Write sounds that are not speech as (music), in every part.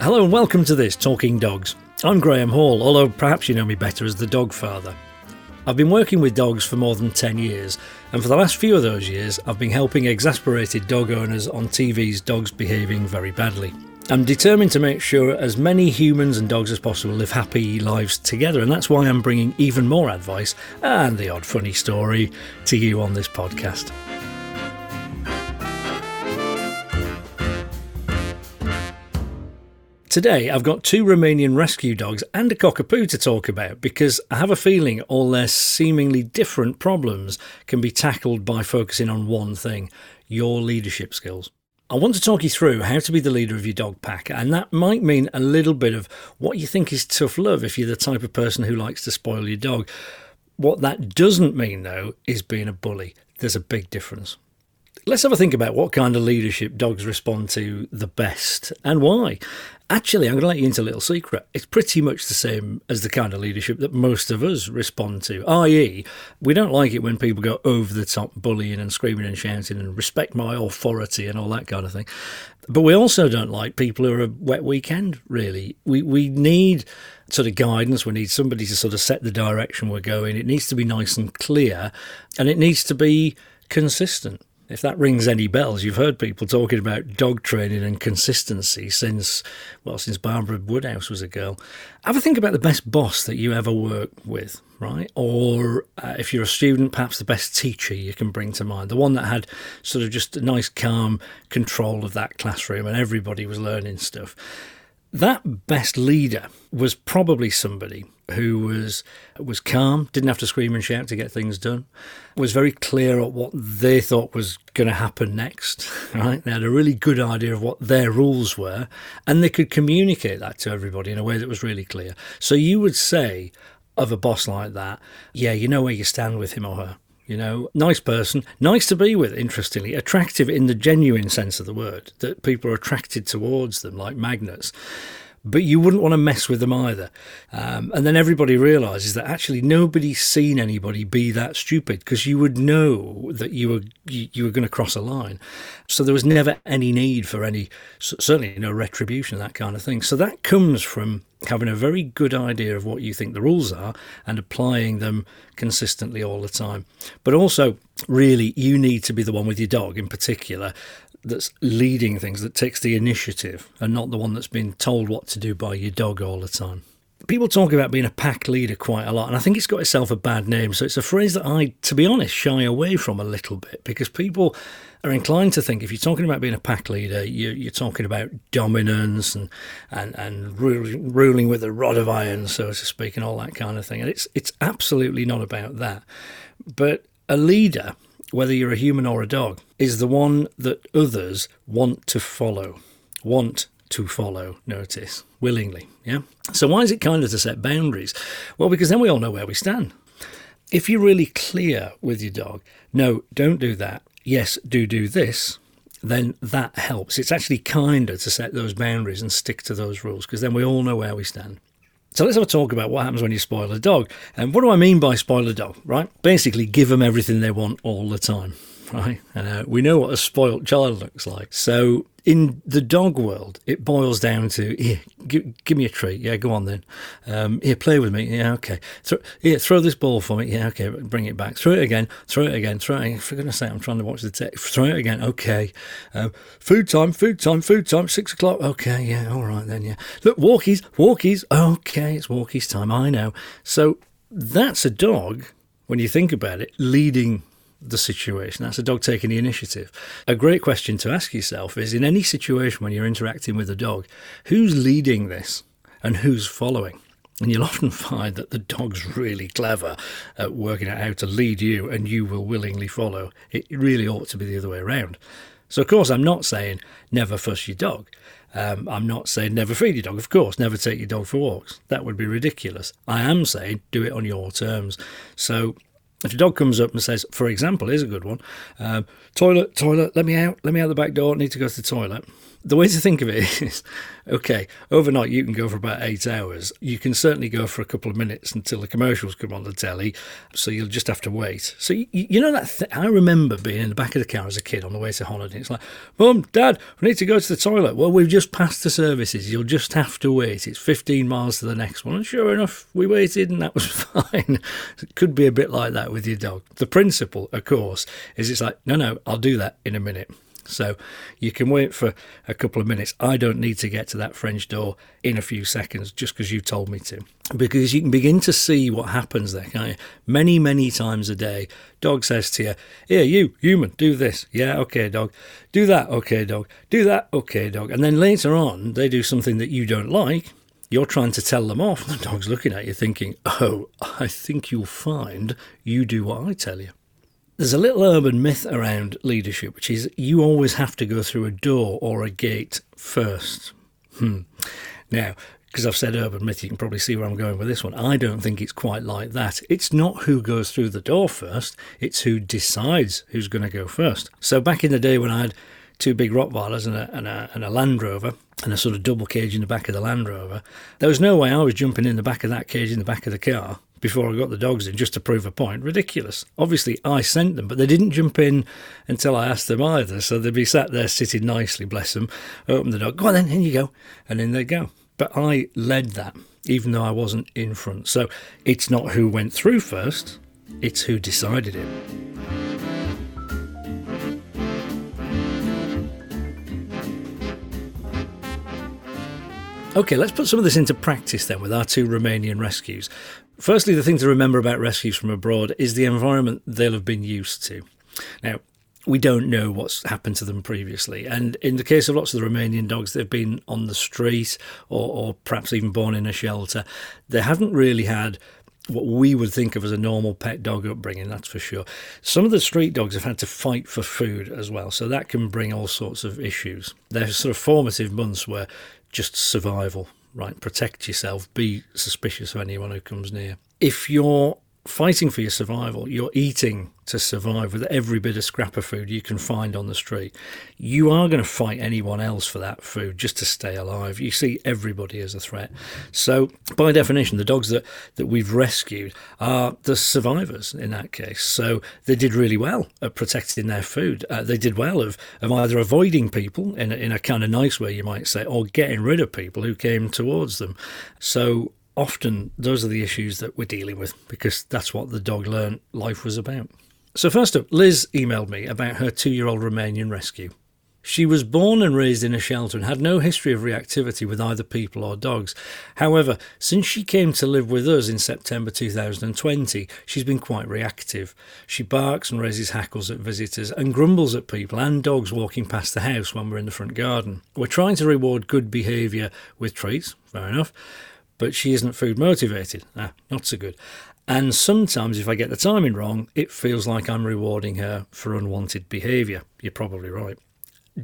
Hello and welcome to this Talking Dogs. I'm Graham Hall, although perhaps you know me better as the dog father. I've been working with dogs for more than 10 years, and for the last few of those years, I've been helping exasperated dog owners on TV's dogs behaving very badly. I'm determined to make sure as many humans and dogs as possible live happy lives together, and that's why I'm bringing even more advice and the odd funny story to you on this podcast. Today, I've got two Romanian rescue dogs and a cockapoo to talk about because I have a feeling all their seemingly different problems can be tackled by focusing on one thing your leadership skills. I want to talk you through how to be the leader of your dog pack, and that might mean a little bit of what you think is tough love if you're the type of person who likes to spoil your dog. What that doesn't mean, though, is being a bully. There's a big difference. Let's have a think about what kind of leadership dogs respond to the best and why. Actually, I'm going to let you into a little secret. It's pretty much the same as the kind of leadership that most of us respond to, i.e., we don't like it when people go over the top bullying and screaming and shouting and respect my authority and all that kind of thing. But we also don't like people who are a wet weekend, really. We, we need sort of guidance. We need somebody to sort of set the direction we're going. It needs to be nice and clear and it needs to be consistent. If that rings any bells, you've heard people talking about dog training and consistency since, well, since Barbara Woodhouse was a girl. Have a think about the best boss that you ever worked with, right? Or uh, if you're a student, perhaps the best teacher you can bring to mind, the one that had sort of just a nice, calm control of that classroom and everybody was learning stuff. That best leader was probably somebody who was was calm, didn't have to scream and shout to get things done, was very clear at what they thought was going to happen next. (laughs) Right, they had a really good idea of what their rules were, and they could communicate that to everybody in a way that was really clear. So you would say of a boss like that, yeah, you know where you stand with him or her. You know, nice person, nice to be with, interestingly, attractive in the genuine sense of the word, that people are attracted towards them like magnets but you wouldn't want to mess with them either. Um, and then everybody realizes that actually nobody's seen anybody be that stupid because you would know that you were you, you were going to cross a line. So there was never any need for any certainly no retribution that kind of thing. So that comes from having a very good idea of what you think the rules are and applying them consistently all the time. But also, really, you need to be the one with your dog in particular that's leading things, that takes the initiative, and not the one that's been told what to do by your dog all the time. People talk about being a pack leader quite a lot, and I think it's got itself a bad name. So it's a phrase that I, to be honest, shy away from a little bit because people are inclined to think if you're talking about being a pack leader, you're, you're talking about dominance and and and ruling, ruling with a rod of iron, so to speak, and all that kind of thing. And it's it's absolutely not about that. But a leader whether you're a human or a dog, is the one that others want to follow. Want to follow, notice, willingly. Yeah? So, why is it kinder to set boundaries? Well, because then we all know where we stand. If you're really clear with your dog, no, don't do that. Yes, do do this, then that helps. It's actually kinder to set those boundaries and stick to those rules because then we all know where we stand. So let's have a talk about what happens when you spoil a dog. And what do I mean by spoil a dog, right? Basically, give them everything they want all the time, right? Uh, we know what a spoilt child looks like. So in the dog world, it boils down to here, give, give me a treat. Yeah, go on then. Um, here, play with me. Yeah, okay. Throw, here, throw this ball for me. Yeah, okay. Bring it back. Throw it again. Throw it again. Throw it. Again. For goodness sake, I'm trying to watch the text. Throw it again. Okay. Um, food time. Food time. Food time. Six o'clock. Okay. Yeah. All right then. Yeah. Look, walkies. Walkies. Okay, it's walkies time. I know. So that's a dog when you think about it, leading the situation. That's a dog taking the initiative. A great question to ask yourself is in any situation when you're interacting with a dog, who's leading this and who's following? And you'll often find that the dog's really clever at working out how to lead you and you will willingly follow. It really ought to be the other way around. So, of course, I'm not saying never fuss your dog. Um, I'm not saying never feed your dog, of course, never take your dog for walks. That would be ridiculous. I am saying do it on your terms. So, if your dog comes up and says, for example, here's a good one um, toilet, toilet, let me out, let me out the back door, need to go to the toilet. The way to think of it (laughs) is okay, overnight you can go for about eight hours. You can certainly go for a couple of minutes until the commercials come on the telly, so you'll just have to wait. So, you, you know that th- I remember being in the back of the car as a kid on the way to holiday. It's like, Mum, Dad, we need to go to the toilet. Well, we've just passed the services. You'll just have to wait. It's 15 miles to the next one. And sure enough, we waited and that was (laughs) fine. it could be a bit like that with your dog. The principle, of course, is it's like, no, no, I'll do that in a minute. So you can wait for a couple of minutes. I don't need to get to that French door in a few seconds just because you told me to. Because you can begin to see what happens there, can't you? Many, many times a day, dog says to you, Here, you, human, do this. Yeah, okay, dog. Do that. Okay, dog. Do that. Okay, dog. And then later on, they do something that you don't like. You're trying to tell them off. (laughs) The dog's looking at you thinking, Oh, I think you'll find you do what I tell you. There's a little urban myth around leadership, which is you always have to go through a door or a gate first. Hmm. Now, because I've said urban myth, you can probably see where I'm going with this one. I don't think it's quite like that. It's not who goes through the door first, it's who decides who's going to go first. So, back in the day when I had two big Rottweilers and a, and a, and a Land Rover, and a sort of double cage in the back of the Land Rover, there was no way I was jumping in the back of that cage in the back of the car before I got the dogs in just to prove a point. Ridiculous. Obviously, I sent them, but they didn't jump in until I asked them either. So they'd be sat there sitting nicely, bless them, open the dog, go on then, in you go. And in they go. But I led that, even though I wasn't in front. So it's not who went through first, it's who decided it. Okay, let's put some of this into practice then with our two Romanian rescues. Firstly, the thing to remember about rescues from abroad is the environment they'll have been used to. Now, we don't know what's happened to them previously. And in the case of lots of the Romanian dogs, they've been on the street or, or perhaps even born in a shelter. They haven't really had what we would think of as a normal pet dog upbringing, that's for sure. Some of the street dogs have had to fight for food as well, so that can bring all sorts of issues. There's sort of formative months where just survival, right? Protect yourself, be suspicious of anyone who comes near. If you're fighting for your survival, you're eating to survive with every bit of scrap of food you can find on the street. You are going to fight anyone else for that food just to stay alive. You see everybody as a threat. So, by definition, the dogs that, that we've rescued are the survivors in that case. So, they did really well at protecting their food. Uh, they did well of, of either avoiding people in in a kind of nice way, you might say, or getting rid of people who came towards them. So, often those are the issues that we're dealing with because that's what the dog learned life was about. So, first up, Liz emailed me about her two year old Romanian rescue. She was born and raised in a shelter and had no history of reactivity with either people or dogs. However, since she came to live with us in September 2020, she's been quite reactive. She barks and raises hackles at visitors and grumbles at people and dogs walking past the house when we're in the front garden. We're trying to reward good behaviour with treats, fair enough, but she isn't food motivated. Ah, not so good. And sometimes, if I get the timing wrong, it feels like I'm rewarding her for unwanted behaviour. You're probably right.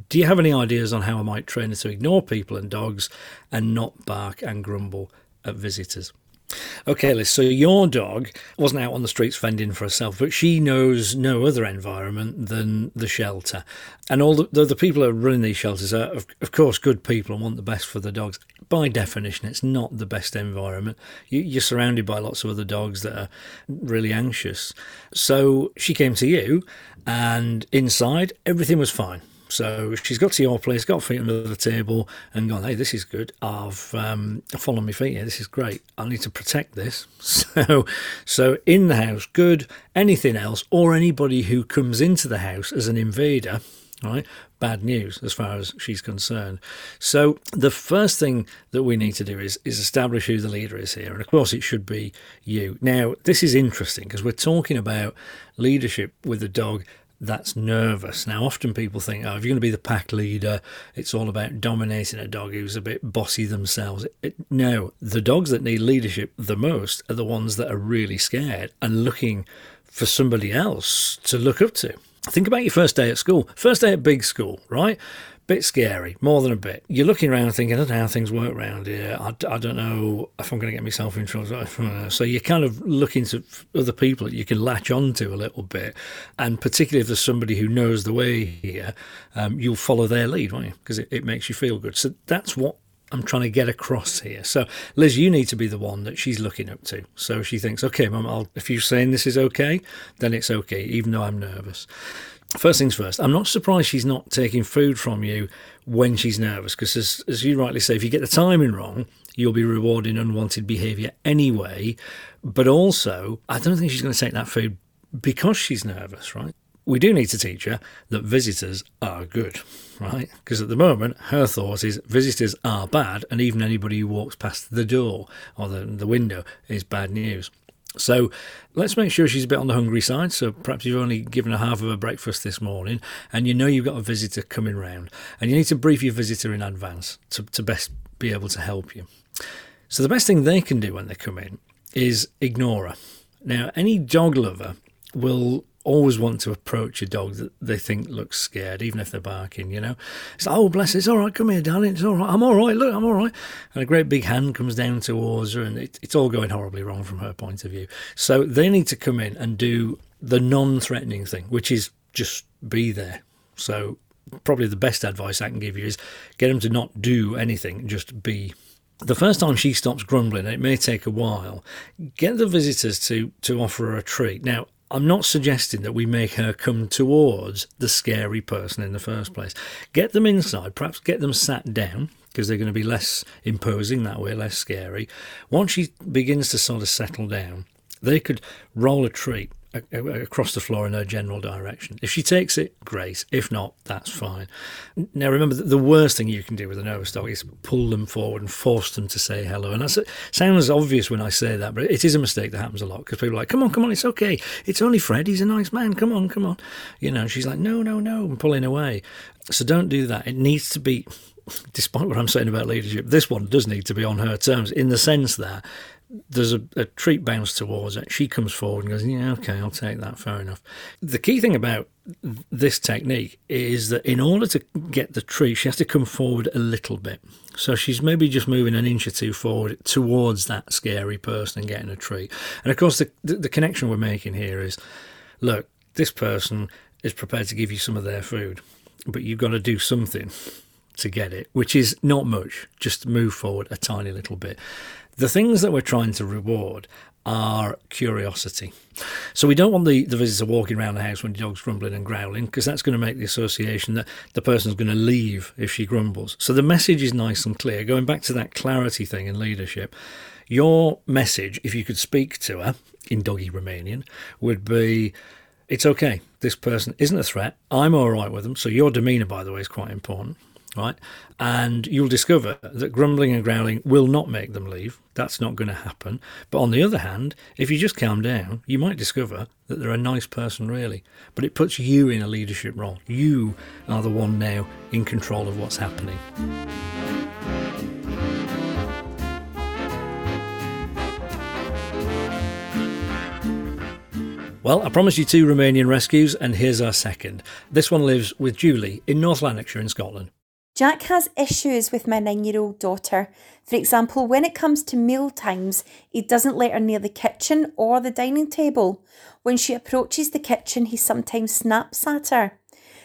Do you have any ideas on how I might train her to ignore people and dogs and not bark and grumble at visitors? Okay, Liz, so your dog wasn't out on the streets fending for herself, but she knows no other environment than the shelter. And all the, the people who are running these shelters are, of, of, course, good people and want the best for the dogs. By definition, it's not the best environment. You, you're surrounded by lots of other dogs that are really anxious. So she came to you, and inside, everything was fine. So she's got to your place, got feet under the table, and gone, hey, this is good. I've um, followed my feet here. This is great. I need to protect this. (laughs) So, so in the house, good. Anything else, or anybody who comes into the house as an invader, right? Bad news as far as she's concerned. So the first thing that we need to do is is establish who the leader is here, and of course it should be you. Now this is interesting because we're talking about leadership with the dog that's nervous. Now, often people think, oh, if you're going to be the pack leader, it's all about dominating a dog who's a bit bossy themselves. It, no, the dogs that need leadership the most are the ones that are really scared and looking for somebody else to look up to. Think about your first day at school. First day at big school, right? Bit scary, more than a bit. You're looking around and thinking, I don't know how things work around here. I, I don't know if I'm going to get myself in trouble. (laughs) So you're kind of looking to other people that you can latch onto a little bit. And particularly if there's somebody who knows the way here, um, you'll follow their lead, won't you? Because it, it makes you feel good. So that's what I'm trying to get across here. So, Liz, you need to be the one that she's looking up to. So she thinks, okay, mum, I'll, if you're saying this is okay, then it's okay, even though I'm nervous. First things first, I'm not surprised she's not taking food from you when she's nervous, because as, as you rightly say, if you get the timing wrong, you'll be rewarding unwanted behaviour anyway. But also, I don't think she's going to take that food because she's nervous, right? We do need to teach her that visitors are good, right? Because at the moment, her thought is visitors are bad, and even anybody who walks past the door or the, the window is bad news. So let's make sure she's a bit on the hungry side. So perhaps you've only given her half of her breakfast this morning and you know you've got a visitor coming round and you need to brief your visitor in advance to, to best be able to help you. So the best thing they can do when they come in is ignore her. Now, any dog lover will always want to approach a dog that they think looks scared, even if they're barking, you know. It's like, oh, bless it, it's all right, come here, darling, it's all right, I'm all right, look, I'm all right. And a great big hand comes down towards her, and it, it's all going horribly wrong from her point of view. So they need to come in and do the non threatening thing, which is just be there. So, probably the best advice I can give you is get them to not do anything, just be the first time she stops grumbling, it may take a while, get the visitors to to offer her a treat. Now, I'm not suggesting that we make her come towards the scary person in the first place. Get them inside, perhaps get them sat down because they're going to be less imposing that way, less scary. Once she begins to sort of settle down, they could roll a treat across the floor in her general direction. If she takes it, great. If not, that's fine. Now, remember, the worst thing you can do with a nervous dog is pull them forward and force them to say hello. And that sounds obvious when I say that, but it is a mistake that happens a lot because people are like, come on, come on, it's okay. It's only Fred. He's a nice man. Come on, come on. You know, she's like, no, no, no, I'm pulling away. So don't do that. It needs to be (laughs) despite what I'm saying about leadership, this one does need to be on her terms in the sense that there's a, a, treat bounce towards it. She comes forward and goes, Yeah, okay, I'll take that. Fair enough. The key thing about this technique is that in order to get the treat, she has to come forward a little bit. So she's maybe just moving an inch or two forward towards that scary person and getting a treat. And of course, the, the, the connection we're making here is look, this person is prepared to give you some of their food, but you've got to do something to get it, which is not much, just move forward a tiny little bit. The things that we're trying to reward are curiosity. So we don't want the, the visitor walking around the house when the dog's grumbling and growling because that's going to make the association that the person's going to leave if she grumbles. So the message is nice and clear. Going back to that clarity thing in leadership, your message, if you could speak to her in doggy Romanian, would be it's okay. This person isn't a threat. I'm all right with them. So your demeanour, by the way, is quite important right? And you'll discover that grumbling and growling will not make them leave. That's not going to happen. But on the other hand, if you just calm down, you might discover that they're a nice person, really. But it puts you in a leadership role. You are the one now in control of what's happening. Well, I promised you two Romanian rescues, and here's our second. This one lives with Julie in North Lanarkshire in Scotland. Jack has issues with my nine year old daughter. For example, when it comes to meal times, he doesn't let her near the kitchen or the dining table. When she approaches the kitchen, he sometimes snaps at her.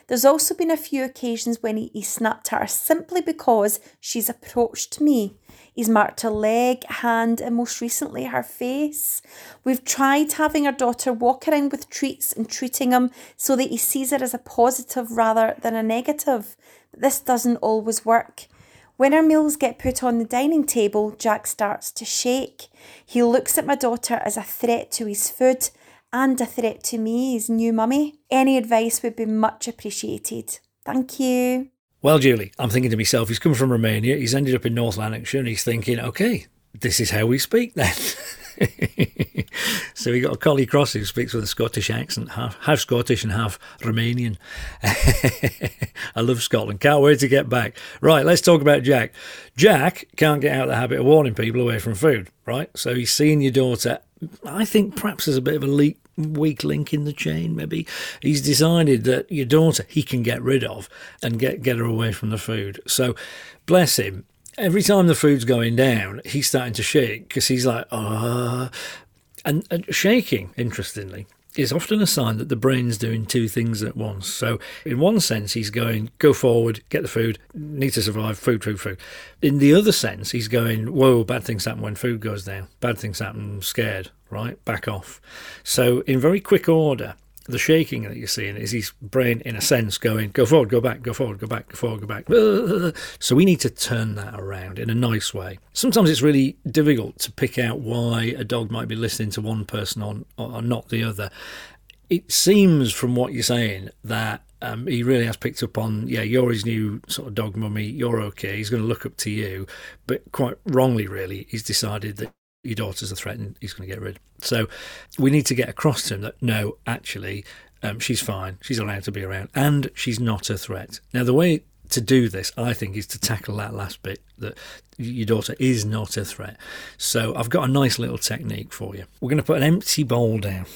There's also been a few occasions when he, he snapped at her simply because she's approached me. He's marked her leg, hand, and most recently her face. We've tried having our daughter walk around with treats and treating him so that he sees it as a positive rather than a negative. This doesn't always work. When our meals get put on the dining table, Jack starts to shake. He looks at my daughter as a threat to his food and a threat to me, his new mummy. Any advice would be much appreciated. Thank you. Well, Julie, I'm thinking to myself, he's come from Romania, he's ended up in North Lanarkshire, and he's thinking, okay, this is how we speak then. (laughs) (laughs) so we got a collie cross who speaks with a Scottish accent, half, half Scottish and half Romanian. (laughs) I love Scotland. Can't wait to get back. Right, let's talk about Jack. Jack can't get out of the habit of warning people away from food, right? So he's seeing your daughter. I think perhaps there's a bit of a leak weak link in the chain, maybe. He's decided that your daughter he can get rid of and get, get her away from the food. So, bless him. Every time the food's going down, he's starting to shake because he's like, ah. Uh, and, and shaking, interestingly, is often a sign that the brain's doing two things at once. So, in one sense, he's going, go forward, get the food, need to survive, food, food, food. In the other sense, he's going, whoa, bad things happen when food goes down, bad things happen, scared, right? Back off. So, in very quick order, the shaking that you're seeing is his brain, in a sense, going, go forward, go back, go forward, go back, go forward, go back. (laughs) So we need to turn that around in a nice way. Sometimes it's really difficult to pick out why a dog might be listening to one person or, or not the other. It seems from what you're saying that um, he really has picked up on, yeah, you're his new sort of dog mummy, you're okay, he's going to look up to you. But quite wrongly, really, he's decided that your daughter's a threat and he's going to get rid. So we need to get across to him that no, actually, um, she's fine. She's allowed to be around and she's not a threat. Now, the way to do this, I think, is to tackle that last bit that your daughter is not a threat. So I've got a nice little technique for you. We're going to put an empty bowl down,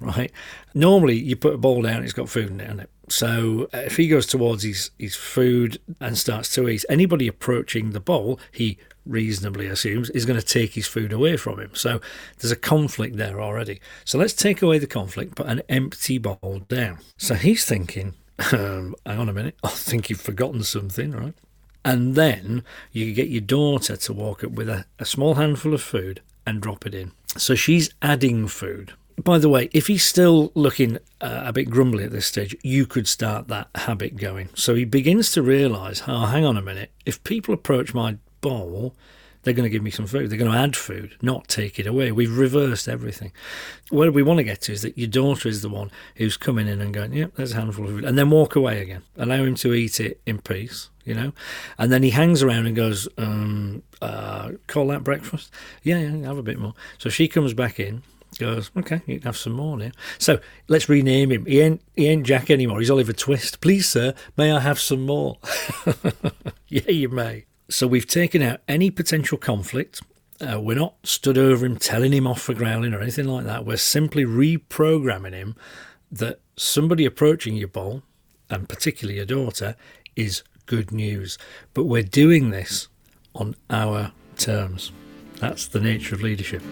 right? Normally, you put a bowl down, it's got food in it, it. So if he goes towards his, his food and starts to eat, anybody approaching the bowl, he reasonably assumes is going to take his food away from him. So there's a conflict there already. So let's take away the conflict, put an empty bowl down. So he's thinking, um, hang on a minute, (laughs) I think you've forgotten something, right? And then you get your daughter to walk up with a, a small handful of food and drop it in. So she's adding food. By the way, if he's still looking uh, a bit grumbly at this stage, you could start that habit going. So he begins to realise, oh, hang on a minute, if people approach my bowl, they're going to give me some food. They're going to add food, not take it away. We've reversed everything. Where we want to get to is that your daughter is the one who's coming in and going, "Yep, yeah, there's a handful of food," and then walk away again. Allow him to eat it in peace, you know. And then he hangs around and goes, um, uh, "Call that breakfast?" Yeah, yeah, have a bit more. So she comes back in, goes, okay, you can have some more now. So let's rename him. He ain't he ain't Jack anymore. He's Oliver Twist. Please, sir, may I have some more? (laughs) yeah, you may. So we've taken out any potential conflict. Uh, we're not stood over him telling him off for growling or anything like that. We're simply reprogramming him that somebody approaching your bowl, and particularly your daughter, is good news. But we're doing this on our terms. That's the nature of leadership.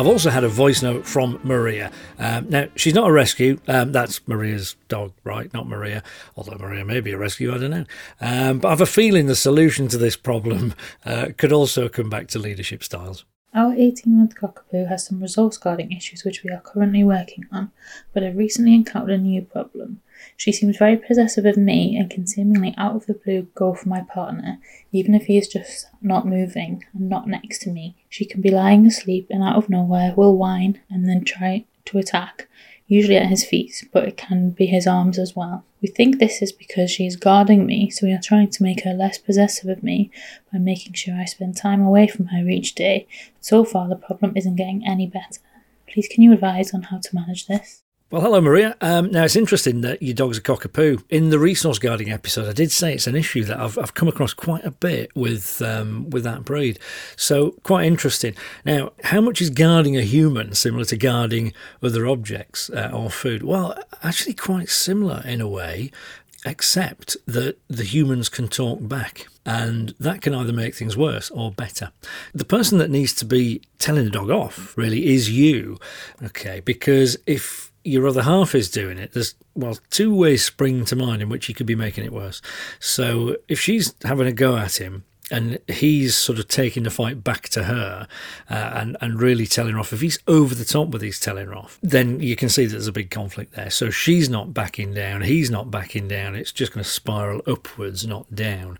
I've also had a voice note from Maria. Um, now, she's not a rescue. Um, that's Maria's dog, right? Not Maria. Although Maria may be a rescue, I don't know. Um, but I have a feeling the solution to this problem (laughs) uh, could also come back to leadership styles. Our 18 month cockapoo has some resource guarding issues which we are currently working on, but have recently encountered a new problem. She seems very possessive of me and can seemingly out of the blue go for my partner, even if he is just not moving and not next to me. She can be lying asleep and out of nowhere will whine and then try to attack, usually at his feet, but it can be his arms as well. We think this is because she is guarding me, so we are trying to make her less possessive of me by making sure I spend time away from her each day. So far, the problem isn't getting any better. Please, can you advise on how to manage this? Well, hello, Maria. Um, now, it's interesting that your dog's a cockapoo. In the resource guarding episode, I did say it's an issue that I've, I've come across quite a bit with um, with that breed. So, quite interesting. Now, how much is guarding a human similar to guarding other objects uh, or food? Well, actually, quite similar in a way, except that the humans can talk back. And that can either make things worse or better. The person that needs to be telling the dog off really is you. Okay, because if your other half is doing it, there's well two ways spring to mind in which he could be making it worse. So if she's having a go at him and he's sort of taking the fight back to her uh, and and really telling her off. If he's over the top with his telling her off, then you can see that there's a big conflict there. So she's not backing down, he's not backing down. It's just going to spiral upwards, not down.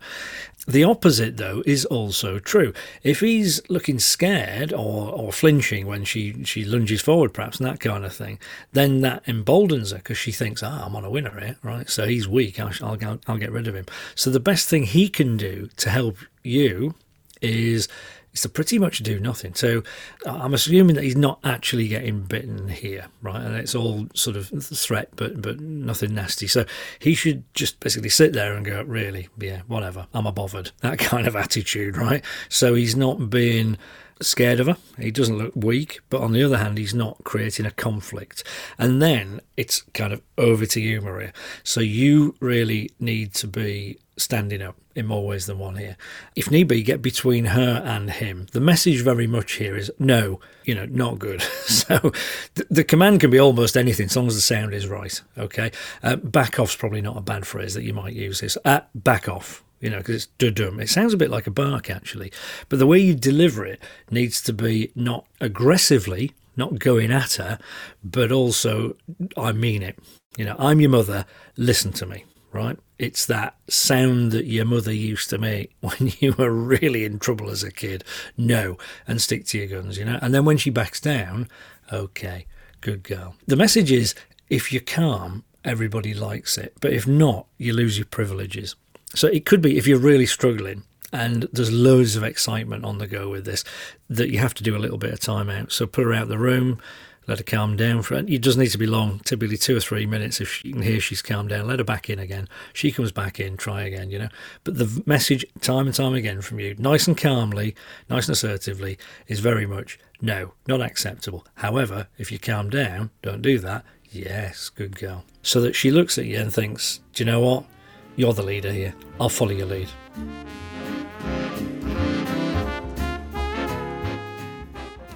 The opposite, though, is also true. If he's looking scared or, or flinching when she, she lunges forward, perhaps, and that kind of thing, then that emboldens her because she thinks, ah, I'm on a winner here, right? So he's weak, I'll, I'll, I'll get rid of him. So the best thing he can do to help you is to pretty much do nothing. So uh, I'm assuming that he's not actually getting bitten here, right? And it's all sort of threat, but but nothing nasty. So he should just basically sit there and go, really, yeah, whatever, I'm a bothered. That (laughs) kind of attitude, right? So he's not being scared of her. He doesn't look weak, but on the other hand, he's not creating a conflict. And then it's kind of over to you, Maria. So you really need to be standing up in more ways than one here. If need be, get between her and him. The message very much here is no, you know, not good. (laughs) so the, the, command can be almost anything as long as the sound is right. Okay. Uh, back off's probably not a bad phrase that you might use this. Uh, back off you know, because it's dudum. It sounds a bit like a bark, actually. But the way you deliver it needs to be not aggressively, not going at her, but also, I mean it. You know, I'm your mother, listen to me, right? It's that sound that your mother used to make (laughs) when you were really in trouble as a kid. No, and stick to your guns, you know? And then when she backs down, okay, good girl. The message is if you're calm, everybody likes it. But if not, you lose your privileges. So it could be if you're really struggling and there's loads of excitement on the go with this that you have to do a little bit of time out. So put her out the room, let her calm down. For it doesn't need to be long, typically two or three minutes. If you can hear she's calmed down, let her back in again. She comes back in, try again, you know. But the message, time and time again from you, nice and calmly, nice and assertively, is very much no, not acceptable. However, if you calm down, don't do that. Yes, good girl. So that she looks at you and thinks, do you know what? You're the leader here. I'll follow your lead.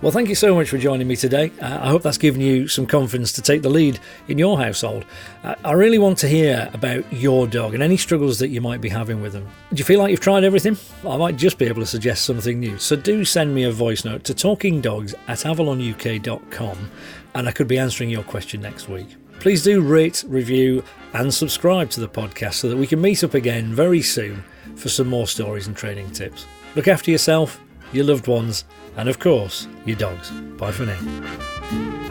Well, thank you so much for joining me today. Uh, I hope that's given you some confidence to take the lead in your household. Uh, I really want to hear about your dog and any struggles that you might be having with them. Do you feel like you've tried everything? I might just be able to suggest something new. So do send me a voice note to talkingdogs at avalonuk.com and I could be answering your question next week. Please do rate, review, and subscribe to the podcast so that we can meet up again very soon for some more stories and training tips. Look after yourself, your loved ones, and of course, your dogs. Bye for now.